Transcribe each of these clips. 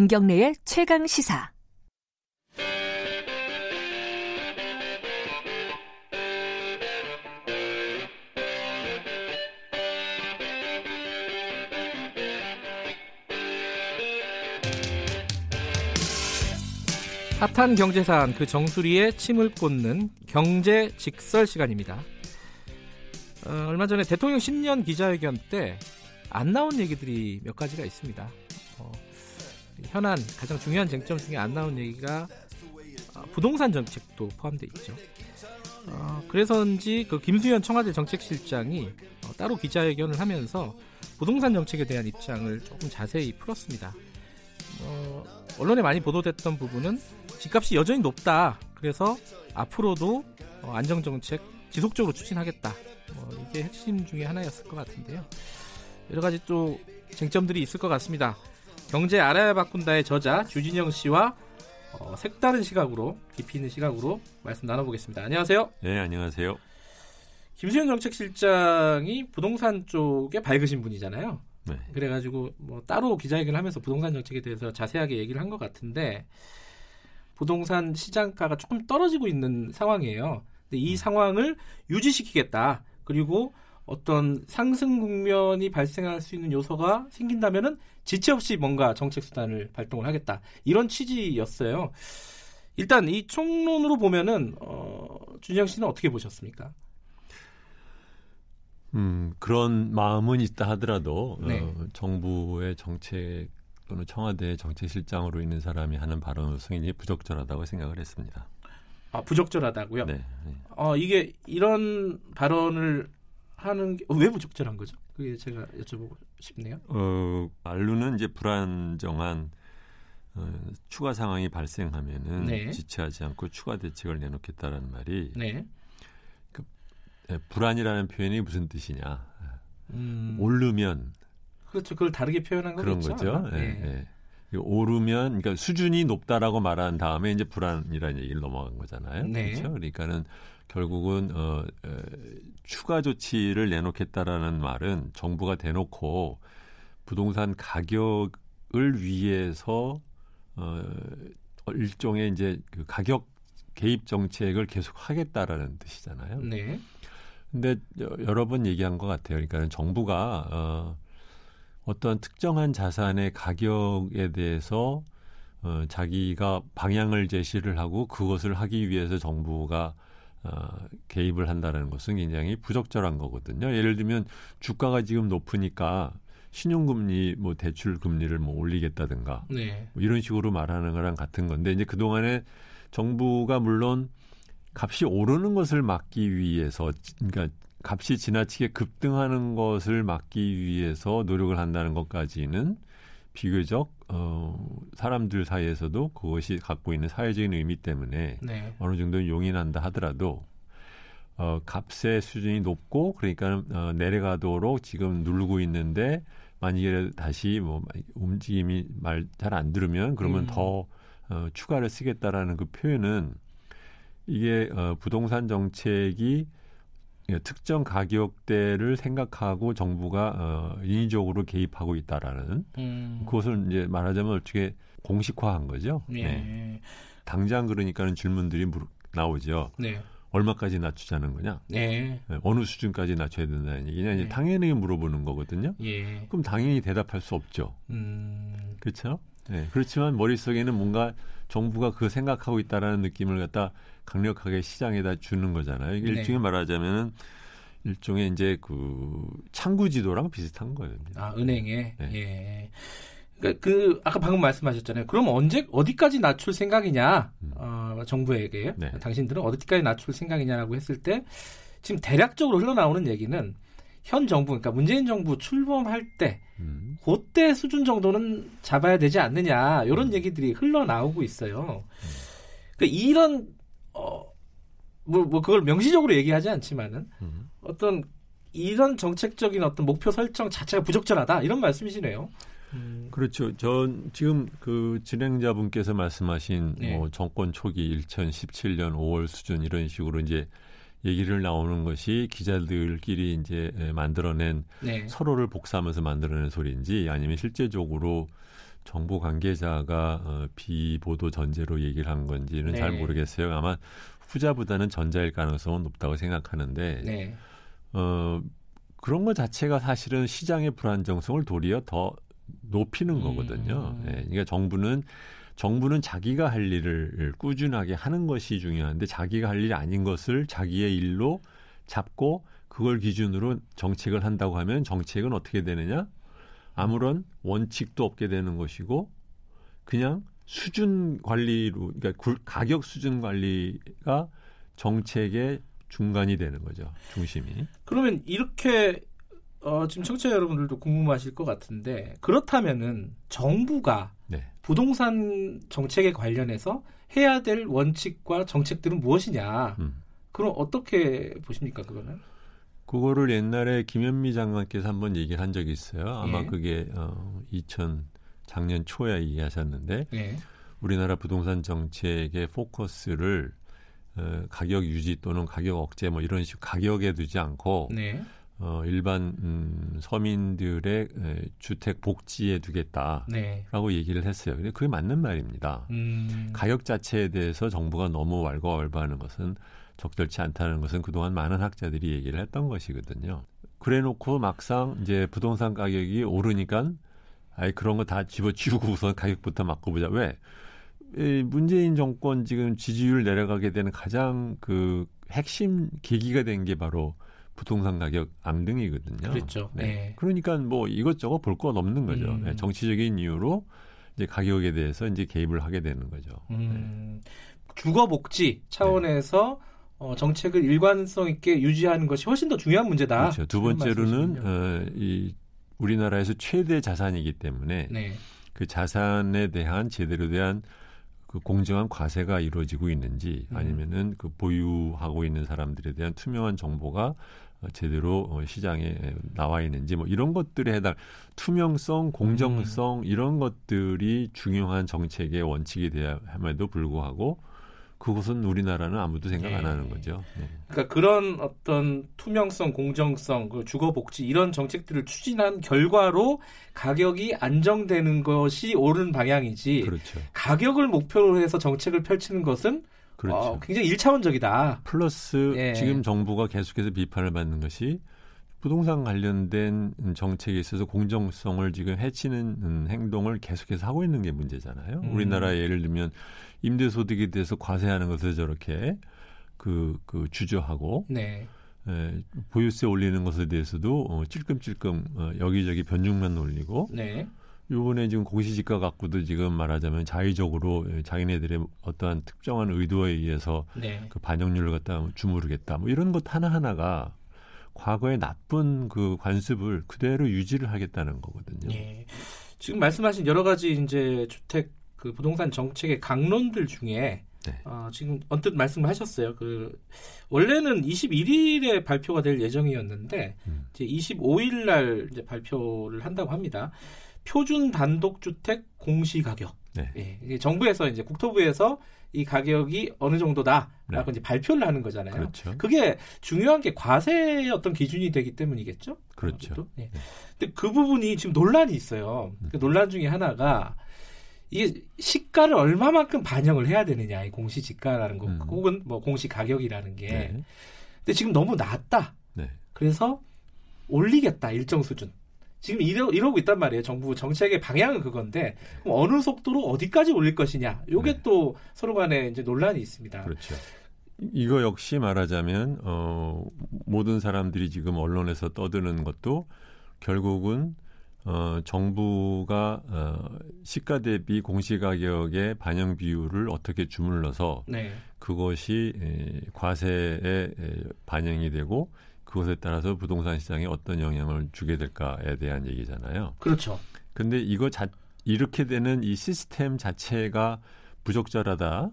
김경래의 최강 시사. 핫한 경제사안 그 정수리에 침을 꽂는 경제 직설 시간입니다. 어, 얼마 전에 대통령 신년 기자회견 때 안 나온 얘기들이 몇 가지가 있습니다. 어, 현안 가장 중요한 쟁점 중에 안 나온 얘기가 어, 부동산 정책도 포함되어 있죠. 어, 그래서인지 그 김수현 청와대 정책실장이 어, 따로 기자회견을 하면서 부동산 정책에 대한 입장을 조금 자세히 풀었습니다. 어, 언론에 많이 보도됐던 부분은 집값이 여전히 높다. 그래서 앞으로도 어, 안정 정책 지속적으로 추진하겠다. 어, 이게 핵심 중에 하나였을 것 같은데요. 여러 가지 또 쟁점들이 있을 것 같습니다. 경제 알아야 바꾼다의 저자 주진영 씨와 어, 색다른 시각으로 깊이 있는 시각으로 말씀 나눠보겠습니다. 안녕하세요. 네, 안녕하세요. 김수현 정책실장이 부동산 쪽에 밝으신 분이잖아요. 네. 그래가지고 뭐 따로 기자회견을 하면서 부동산 정책에 대해서 자세하게 얘기를 한 것 같은데 부동산 시장가가 조금 떨어지고 있는 상황이에요. 근데 이 상황을 유지시키겠다. 그리고 어떤 상승 국면이 발생할 수 있는 요소가 생긴다면은 지체 없이 뭔가 정책 수단을 발동을 하겠다. 이런 취지였어요. 일단 이 총론으로 보면은 어, 준영 씨는 어떻게 보셨습니까? 음, 그런 마음은 있다 하더라도 네. 어, 정부의 정책 또는 청와대 정책실장으로 있는 사람이 하는 발언으로서 굉장히 부적절하다고 생각을 했습니다. 아, 부적절하다고요? 네. 네. 어, 이게 이런 발언을 하는 게왜 부적절한 거죠? 그게 제가 여쭤보고 싶네요. 어, 말로는 이제 불안정한 어, 추가 상황이 발생하면은 네. 지체하지 않고 추가 대책을 내놓겠다라는 말이 네. 네, 불안이라는 표현이 무슨 뜻이냐? 음, 오르면 그렇죠. 그걸 다르게 표현한 그런. 거죠. 예, 예. 예. 오르면 그러니까 수준이 높다라고 말한 다음에 이제 불안이라는 얘기를 넘어간 거잖아요. 네. 그렇죠. 그러니까는 결국은 어, 에, 추가 조치를 내놓겠다라는 말은 정부가 대놓고 부동산 가격을 위해서 어, 일종의 이제 그 가격 개입 정책을 계속 하겠다라는 뜻이잖아요. 네. 근데 여- 여러 번 얘기한 것 같아요. 그러니까 정부가 어, 어떤 특정한 자산의 가격에 대해서 어, 자기가 방향을 제시를 하고 그것을 하기 위해서 정부가 어, 개입을 한다는 것은 굉장히 부적절한 거거든요. 예를 들면 주가가 지금 높으니까 신용금리 뭐 대출 금리를 뭐 올리겠다든가 네. 뭐 이런 식으로 말하는 거랑 같은 건데 이제 그 동안에 정부가 물론 값이 오르는 것을 막기 위해서 그러니까 값이 지나치게 급등하는 것을 막기 위해서 노력을 한다는 것까지는 비교적 어 사람들 사이에서도 그것이 갖고 있는 사회적인 의미 때문에 네. 어느 정도 용인한다 하더라도 어 값의 수준이 높고 그러니까 어, 내려가도록 지금 누르고 있는데 만약에 다시 뭐 움직임이 말 잘 안 들으면 그러면 음. 더 어, 추가를 쓰겠다라는 그 표현은 이게 어, 부동산 정책이 예, 특정 가격대를 생각하고 정부가 어, 인위적으로 개입하고 있다라는 음. 그것을 이제 말하자면 어떻게 공식화한 거죠. 예. 네. 당장 그러니까는 질문들이 물- 나오죠. 네. 얼마까지 낮추자는 거냐? 네. 네, 어느 수준까지 낮춰야 된다는 얘기냐? 이제 네. 당연히 물어보는 거거든요. 예. 그럼 당연히 대답할 수 없죠. 음. 그렇죠? 네, 그렇지만 머릿속에는 뭔가 정부가 그 생각하고 있다라는 느낌을 갖다 강력하게 시장에다 주는 거잖아요. 이게 네. 일종의 말하자면은 일종의 이제 그 창구 지도랑 비슷한 거예요. 아, 은행에. 네. 예. 그, 그 아까 방금 말씀하셨잖아요. 그럼 언제 어디까지 낮출 생각이냐? 음. 어, 정부에게 네. 당신들은 어디까지 낮출 생각이냐라고 했을 때 지금 대략적으로 흘러나오는 얘기는 현 정부 그러니까 문재인 정부 출범할 때 음. 그때 수준 정도는 잡아야 되지 않느냐 이런 음. 얘기들이 흘러나오고 있어요. 그러니까 이런 어, 뭐, 뭐 그걸 명시적으로 얘기하지 않지만은 음. 어떤 이런 정책적인 어떤 목표 설정 자체가 부적절하다 이런 말씀이시네요. 음, 그렇죠. 전 지금 그 진행자분께서 말씀하신 네. 뭐 정권 초기 2017년 5월 수준 이런 식으로 이제 얘기를 나오는 것이 기자들끼리 이제 에, 만들어낸 네. 서로를 복사하면서 만들어낸 소리인지 아니면 실제적으로 정보 관계자가 어, 비보도 전제로 얘기를 한 건지는 네. 잘 모르겠어요. 아마 후자보다는 전자일 가능성은 높다고 생각하는데 네. 어, 그런 것 자체가 사실은 시장의 불안정성을 도리어 더 높이는 음. 거거든요. 예, 그러니까 정부는 정부는 자기가 할 일을 꾸준하게 하는 것이 중요한데 자기가 할 일이 아닌 것을 자기의 일로 잡고 그걸 기준으로 정책을 한다고 하면 정책은 어떻게 되느냐? 아무런 원칙도 없게 되는 것이고 그냥 수준 관리로 그러니까 굴- 가격 수준 관리가 정책의 중간이 되는 거죠. 중심이. 그러면 이렇게 어, 지금 청취자 여러분들도 궁금하실 것 같은데 그렇다면은 정부가 네. 부동산 정책에 관련해서 해야 될 원칙과 정책들은 무엇이냐? 음. 그럼 어떻게 보십니까 그거는? 그거를 옛날에 김현미 장관께서 한번 얘기를 한 적이 있어요. 아마 예. 그게 어, 2000 작년 초에 얘기하셨는데 네. 우리나라 부동산 정책의 포커스를 어, 가격 유지 또는 가격 억제 뭐 이런 식으로 가격에 두지 않고 네. 어, 일반 음, 서민들의 에, 주택 복지에 두겠다라고 네. 얘기를 했어요. 근데 그게 맞는 말입니다. 음. 가격 자체에 대해서 정부가 너무 왈가왈부하는 것은 적절치 않다는 것은 그동안 많은 학자들이 얘기를 했던 것이거든요. 그래놓고 막상 이제 부동산 가격이 오르니까 아이 그런 거 다 집어치우고 우선 가격부터 바꿔보자. 왜? 이 문재인 정권 지금 지지율 내려가게 되는 가장 그 핵심 계기가 된 게 바로 부동산 가격 앙등이거든요. 그렇죠. 네. 그러니까 뭐 이것저것 볼 건 없는 거죠. 음. 네, 정치적인 이유로 이제 가격에 대해서 이제 개입을 하게 되는 거죠. 음, 주거 복지 차원에서 어, 정책을 일관성 있게 유지하는 것이 훨씬 더 중요한 문제다. 그렇죠. 두 번째로는. 어, 이 우리나라에서 최대 자산이기 때문에 네. 그 자산에 대한 제대로 대한 그 공정한 과세가 이루어지고 있는지 음. 아니면은 그 보유하고 있는 사람들에 대한 투명한 정보가 어, 제대로 어, 시장에 나와 있는지 뭐 이런 것들에 해당 투명성, 공정성 이런 것들이 중요한 정책의 원칙이 돼야 함에도 불구하고 그것은 우리나라는 아무도 생각 안 네. 하는 거죠. 네. 그러니까 그런 어떤 투명성, 공정성, 그 주거 복지 이런 정책들을 추진한 결과로 가격이 안정되는 것이 옳은 방향이지. 그렇죠. 가격을 목표로 해서 정책을 펼치는 것은 그렇죠. 어, 굉장히 일차원적이다. 플러스 예. 지금 정부가 계속해서 비판을 받는 것이 부동산 관련된 정책에 있어서 공정성을 지금 해치는 음, 행동을 계속해서 하고 있는 게 문제잖아요. 음. 우리나라 예를 들면 임대소득에 대해서 과세하는 것을 저렇게 그, 그 주저하고 네. 에, 보유세 올리는 것에 대해서도 어, 찔끔찔끔 어, 여기저기 변죽만 올리고 네. 요번에 지금 공시지가 갖고도 지금 말하자면 자의적으로 예, 자기네들의 어떠한 특정한 의도에 의해서 네. 그 반영률을 갖다 주무르겠다. 뭐 이런 것 하나하나가 과거의 나쁜 그 관습을 그대로 유지를 하겠다는 거거든요. 예. 지금 말씀하신 여러 가지 이제 주택 그 부동산 정책의 강론들 중에 네. 어, 지금 언뜻 말씀하셨어요. 그 원래는 21일에 발표가 될 예정이었는데 음. 이제 25일 날 이제 발표를 한다고 합니다. 표준 단독 주택 공시 가격. 네. 예, 정부에서 이제 국토부에서 이 가격이 어느 정도다라고 네. 이제 발표를 하는 거잖아요. 그렇죠. 그게 중요한 게 과세의 어떤 기준이 되기 때문이겠죠? 그렇죠. 아무래도? 예. 근데 그 부분이 지금 논란이 있어요. 그 논란 중에 하나가 이게 시가를 얼마만큼 반영을 해야 되느냐, 이 공시지가라는 거, 음. 혹은 뭐 공시 가격이라는 게. 네. 근데 지금 너무 낮다. 네. 그래서 올리겠다, 일정 수준. 지금 이러, 이러고 있단 말이에요. 정부 정책의 방향은 그건데 그럼 어느 속도로 어디까지 올릴 것이냐. 요게 네. 또 서로 간에 이제 논란이 있습니다. 그렇죠. 이거 역시 말하자면 어, 모든 사람들이 지금 언론에서 떠드는 것도 결국은 어, 정부가 어, 시가 대비 공시가격의 반영 비율을 어떻게 주물러서 네. 그것이 에, 과세에 에, 반영이 되고 그것에 따라서 부동산 시장에 어떤 영향을 주게 될까에 대한 얘기잖아요. 그렇죠. 근데 이거 자, 이렇게 되는 이 시스템 자체가 부적절하다.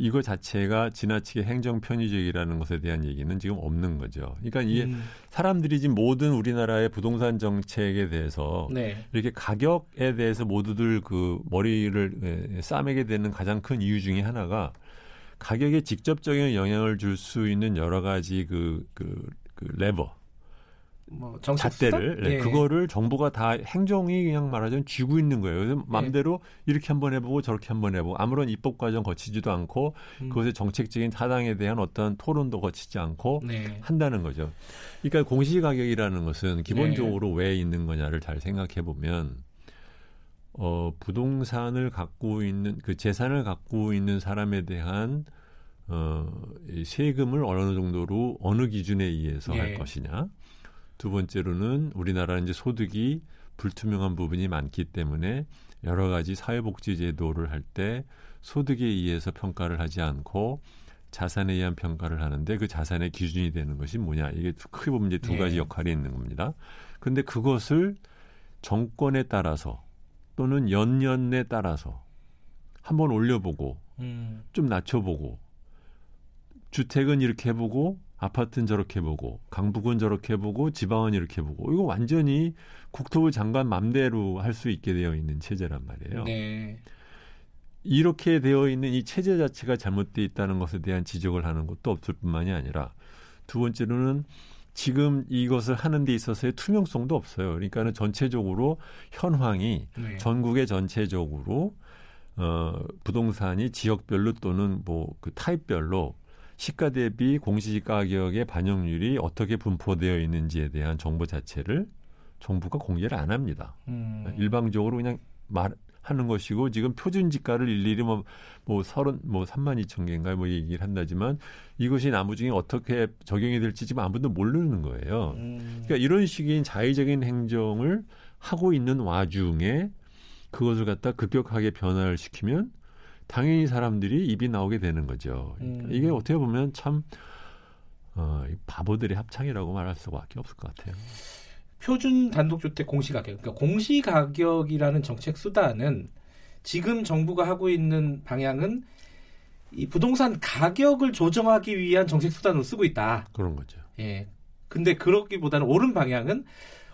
이거 자체가 지나치게 행정 편의적이라는 것에 대한 얘기는 지금 없는 거죠. 그러니까 이게 음, 사람들이 지금 모든 우리나라의 부동산 정책에 대해서 네. 이렇게 가격에 대해서 모두들 그 머리를 에, 싸매게 되는 가장 큰 이유 중에 하나가 가격에 직접적인 영향을 줄 수 있는 여러 가지 그, 그, 그 레버 뭐 잣대를 네, 예. 그거를 정부가 다 행정이 그냥 말하자면 쥐고 있는 거예요. 그래서 마음대로 이렇게 한번 해보고 저렇게 한번 해보고 아무런 입법 과정 거치지도 않고 음. 그것의 정책적인 타당에 대한 어떤 토론도 거치지 않고 네. 한다는 거죠. 그러니까 공시가격이라는 것은 기본적으로 네. 왜 있는 거냐를 잘 생각해 보면 어, 부동산을 갖고 있는 그 재산을 갖고 있는 사람에 대한 어, 이 세금을 어느 정도로 어느 기준에 의해서 네. 할 것이냐. 두 번째로는 우리나라는 이제 소득이 불투명한 부분이 많기 때문에 여러 가지 사회복지 제도를 할 때 소득에 의해서 평가를 하지 않고 자산에 의한 평가를 하는데 그 자산의 기준이 되는 것이 뭐냐. 이게 크게 보면 이제 두 네. 가지 역할이 있는 겁니다. 근데 그것을 정권에 따라서 또는 연년에 따라서 한번 올려보고 음. 좀 낮춰보고 주택은 이렇게 해보고 아파트는 저렇게 해보고 강북은 저렇게 해보고 지방은 이렇게 해보고 이거 완전히 국토부 장관 맘대로 할 수 있게 되어 있는 체제란 말이에요. 네. 이렇게 되어 있는 이 체제 자체가 잘못되어 있다는 것에 대한 지적을 하는 것도 없을 뿐만이 아니라 두 번째로는 지금 이것을 하는 데 있어서의 투명성도 없어요. 그러니까는 전체적으로 현황이 네. 전국의 전체적으로 어 부동산이 지역별로 또는 뭐 그 타입별로 시가 대비 공시지가 가격의 반영률이 어떻게 분포되어 있는지에 대한 정보 자체를 정부가 공개를 안 합니다. 음. 일방적으로 그냥 말 하는 것이고 지금 표준 지가를 일일이 뭐 뭐 서른 뭐 3만 2천 개인가 뭐 얘기를 한다지만 이것이 나무 중에 어떻게 적용이 될지 지금 아무도 모르는 거예요. 음. 그러니까 이런 식의 자의적인 행정을 하고 있는 와중에 그것을 갖다 급격하게 변화를 시키면 당연히 사람들이 입이 나오게 되는 거죠. 그러니까 음. 이게 어떻게 보면 참 어, 이 바보들의 합창이라고 말할 수밖에 없을 것 같아요. 표준 단독주택 공시가격, 그러니까 공시가격이라는 정책 수단은 지금 정부가 하고 있는 방향은 이 부동산 가격을 조정하기 위한 정책 수단으로 쓰고 있다. 그런 거죠. 예. 근데 그렇기보다는 옳은 방향은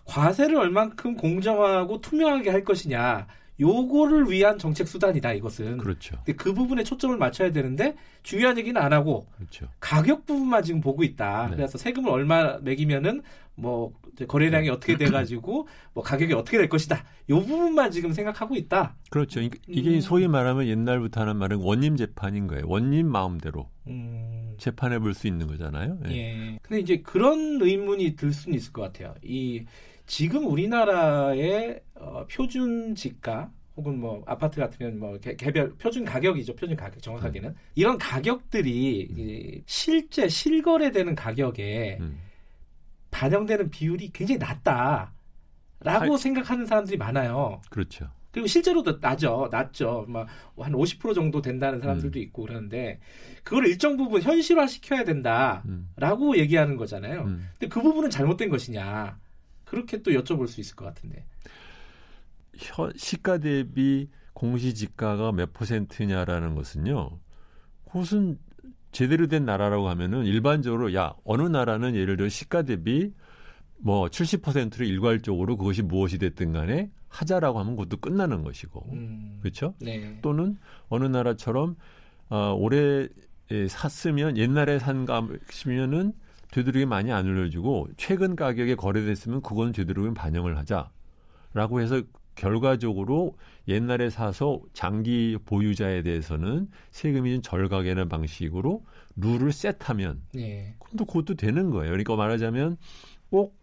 과세를 얼만큼 공정하고 투명하게 할 것이냐. 요거를 위한 정책 수단이다, 이것은. 그렇죠. 근데 그 부분에 초점을 맞춰야 되는데 중요한 얘기는 안 하고 그렇죠. 가격 부분만 지금 보고 있다. 네. 그래서 세금을 얼마 매기면은 뭐 거래량이 네. 어떻게 돼 가지고 뭐 가격이 어떻게 될 것이다. 요 부분만 지금 생각하고 있다. 그렇죠. 이- 이게 음. 소위 말하면 옛날부터 하는 말은 원님 재판인 거예요. 원님 마음대로 음, 재판해 볼 수 있는 거잖아요. 예. 예. 근데 이제 그런 의문이 들 수는 있을 것 같아요. 이 지금 우리나라의 어, 표준 지가 혹은 뭐 아파트 같으면 뭐 개, 개별 표준 가격이죠. 표준 가격 정확하게는 이런 가격들이 이 실제 실거래되는 가격에 음. 반영되는 비율이 굉장히 낮다라고 할- 생각하는 사람들이 많아요. 그렇죠. 그리고 실제로도 낮죠, 낮죠. 막 한 50% 정도 된다는 사람들도 음. 있고 그러는데 그걸 일정 부분 현실화 시켜야 된다라고 음. 얘기하는 거잖아요. 음. 근데 그 부분은 잘못된 것이냐 그렇게 또 여쭤볼 수 있을 것 같은데. 현- 시가 대비 공시지가가 몇 퍼센트냐라는 것은요. 그것은 제대로 된 나라라고 하면은 일반적으로 야 어느 나라는 예를 들어 시가 대비 뭐 70%를 일괄적으로 그것이 무엇이 됐든 간에 하자라고 하면 그것도 끝나는 것이고 음, 그렇죠? 네. 또는 어느 나라처럼 어, 올해 에, 샀으면 옛날에 산 값이면은 되도록이 많이 안 올려주고 최근 가격에 거래됐으면 그건 되도록이면 반영을 하자라고 해서 결과적으로 옛날에 사서 장기 보유자에 대해서는 세금이 좀 절각하는 방식으로 룰을 셋하면 네. 그럼 또 그것도 되는 거예요. 그러니까 말하자면 꼭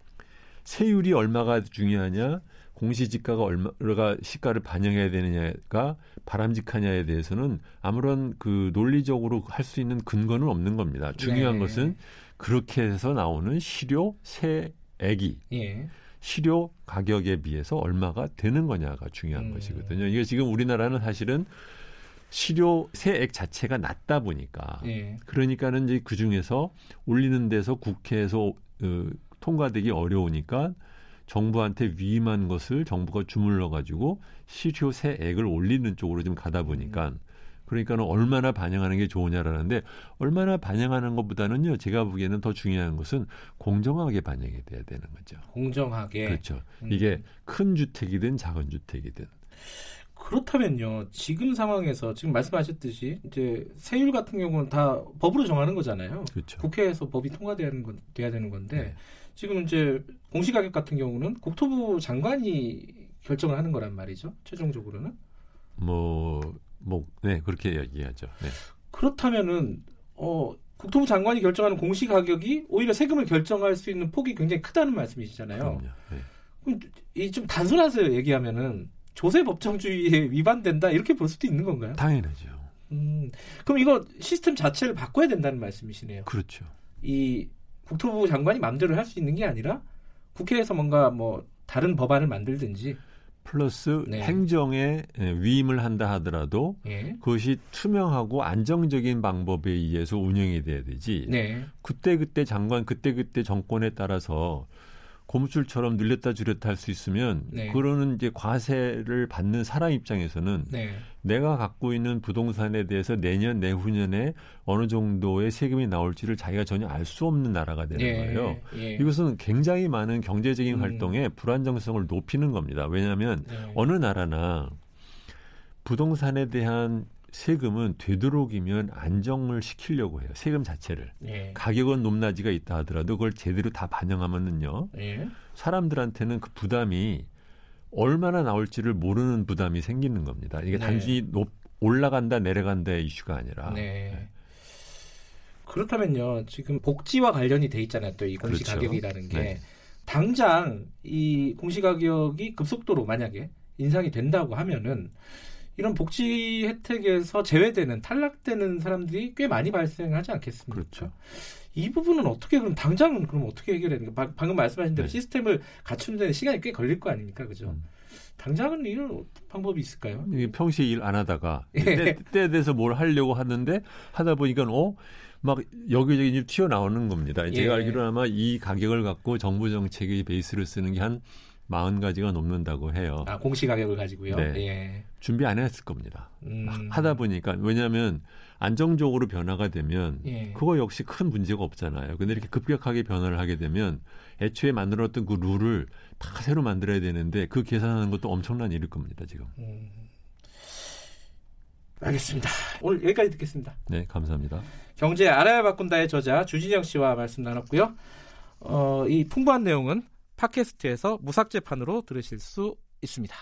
세율이 얼마가 중요하냐, 공시지가가 얼마가 시가를 반영해야 되느냐가 바람직하냐에 대해서는 아무런 그 논리적으로 할 수 있는 근거는 없는 겁니다. 중요한 네. 것은 그렇게 해서 나오는 실효 세액이 예. 실효 가격에 비해서 얼마가 되는 거냐가 중요한 음. 것이거든요. 이게 지금 우리나라는 사실은 실효 세액 자체가 낮다 보니까 예. 그러니까는 이제 그 중에서 올리는 데서 국회에서 어, 통과되기 어려우니까 정부한테 위임한 것을 정부가 주물러 가지고 실효 세액을 올리는 쪽으로 좀 가다 보니까 그러니까는 얼마나 반영하는 게 좋으냐라는데 얼마나 반영하는 것보다는요 제가 보기에는 더 중요한 것은 공정하게 반영이 돼야 되는 거죠. 공정하게. 그렇죠. 음. 이게 큰 주택이든 작은 주택이든 그렇다면요. 지금 상황에서 지금 말씀하셨듯이 이제 세율 같은 경우는 다 법으로 정하는 거잖아요. 그렇죠. 국회에서 법이 통과돼야 하는 건 돼야 되는 건데 네. 지금 이제 공시가격 같은 경우는 국토부 장관이 결정을 하는 거란 말이죠. 최종적으로는. 뭐, 뭐, 네, 그렇게 얘기하죠. 네. 그렇다면은 어 국토부 장관이 결정하는 공시 가격이 오히려 세금을 결정할 수 있는 폭이 굉장히 크다는 말씀이시잖아요. 네. 그럼 이 좀 단순하세요 얘기하면은 조세 법정주의에 위반된다 이렇게 볼 수도 있는 건가요? 당연하죠. 음, 그럼 이거 시스템 자체를 바꿔야 된다는 말씀이시네요. 그렇죠. 이 국토부 장관이 마음대로 할 수 있는 게 아니라 국회에서 뭔가 뭐 다른 법안을 만들든지 플러스 네. 행정에 예, 위임을 한다 하더라도 예. 그것이 투명하고 안정적인 방법에 의해서 운영이 돼야 되지. 네. 그때 그때 장관 그때 그때 정권에 따라서 고무줄처럼 늘렸다 줄였다 할 수 있으면 네. 그러는 이제 과세를 받는 사람 입장에서는 네. 내가 갖고 있는 부동산에 대해서 내년 내후년에 어느 정도의 세금이 나올지를 자기가 전혀 알 수 없는 나라가 되는 예. 거예요. 예. 이것은 굉장히 많은 경제적인 음. 활동에 불안정성을 높이는 겁니다. 왜냐하면 네. 어느 나라나 부동산에 대한 세금은 되도록이면 안정을 시키려고 해요. 세금 자체를. 예. 가격은 높낮이가 있다 하더라도 그걸 제대로 다 반영하면은요. 예. 사람들한테는 그 부담이 얼마나 나올지를 모르는 부담이 생기는 겁니다. 이게 네. 단순히 높, 올라간다 내려간다의 이슈가 아니라. 네. 그렇다면요, 지금 복지와 관련이 돼 있잖아요, 또 이 공시 그렇죠. 가격이라는 게. 네. 당장 이 공시 가격이 급속도로 만약에 인상이 된다고 하면은 이런 복지 혜택에서 제외되는 탈락되는 사람들이 꽤 많이 발생하지 않겠습니까? 그렇죠. 이 부분은 어떻게 그럼 당장은 그럼 어떻게 해결해야 되는 가 방금 말씀하신 대로 네. 시스템을 갖추는 데는 시간이 꽤 걸릴 거 아닙니까? 그죠? 음. 당장은 이런 어떤 방법이 있을까요? 이게 평시에 일안 하다가 예. 때, 때에 대해서 뭘 하려고 하는데 하다 보니까 어? 막 여기저기 튀어나오는 겁니다. 예. 제가 알기로는 아마 이 가격을 갖고 정부 정책의 베이스를 쓰는 게 한 40가지가 넘는다고 해요. 아, 공시 가격을 가지고요. 네. 예. 준비 안 했을 겁니다. 음. 하다 보니까 왜냐하면 안정적으로 변화가 되면 예. 그거 역시 큰 문제가 없잖아요. 근데 이렇게 급격하게 변화를 하게 되면 애초에 만들었던 그 룰을 다 새로 만들어야 되는데 그 계산하는 것도 엄청난 일일 겁니다, 지금. 음. 알겠습니다. 오늘 여기까지 듣겠습니다. 네, 감사합니다. 경제 알아야 바꾼다의 저자 주진영 씨와 말씀 나눴고요. 어, 이 풍부한 내용은 팟캐스트에서 무삭제판으로 들으실 수 있습니다.